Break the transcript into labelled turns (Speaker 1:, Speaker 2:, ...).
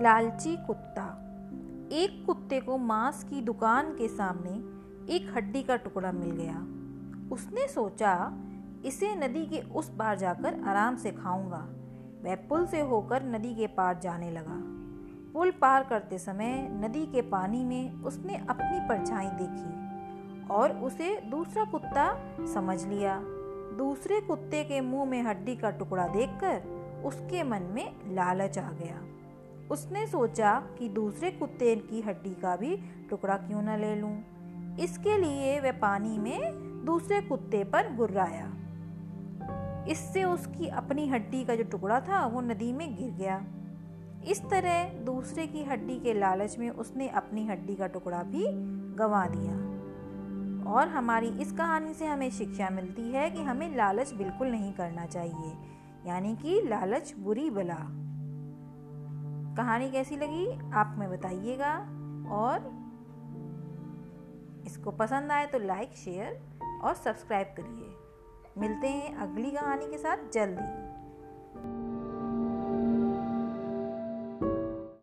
Speaker 1: लालची कुत्ता। एक कुत्ते को मांस की दुकान के सामने एक हड्डी का टुकड़ा मिल गया। उसने सोचा, इसे नदी के उस पार जाकर आराम से खाऊँगा। वह पुल से होकर नदी के पार जाने लगा। पुल पार करते समय नदी के पानी में उसने अपनी परछाई देखी और उसे दूसरा कुत्ता समझ लिया। दूसरे कुत्ते के मुँह में हड्डी का टुकड़ा देखकर उसके मन में लालच आ गया। उसने सोचा कि दूसरे कुत्ते की हड्डी का भी टुकड़ा क्यों न ले लूँ। इसके लिए वह पानी में दूसरे कुत्ते पर गुर्राया। इससे उसकी अपनी हड्डी का जो टुकड़ा था, वो नदी में गिर गया। इस तरह दूसरे की हड्डी के लालच में उसने अपनी हड्डी का टुकड़ा भी गंवा दिया। और हमारी इस कहानी से हमें शिक्षा मिलती है कि हमें लालच बिल्कुल नहीं करना चाहिए, यानी कि लालच बुरी बला। कहानी कैसी लगी, आप में बताइएगा और इसको पसंद आए तो लाइक शेयर और सब्सक्राइब करिए। मिलते हैं अगली कहानी के साथ जल्दी।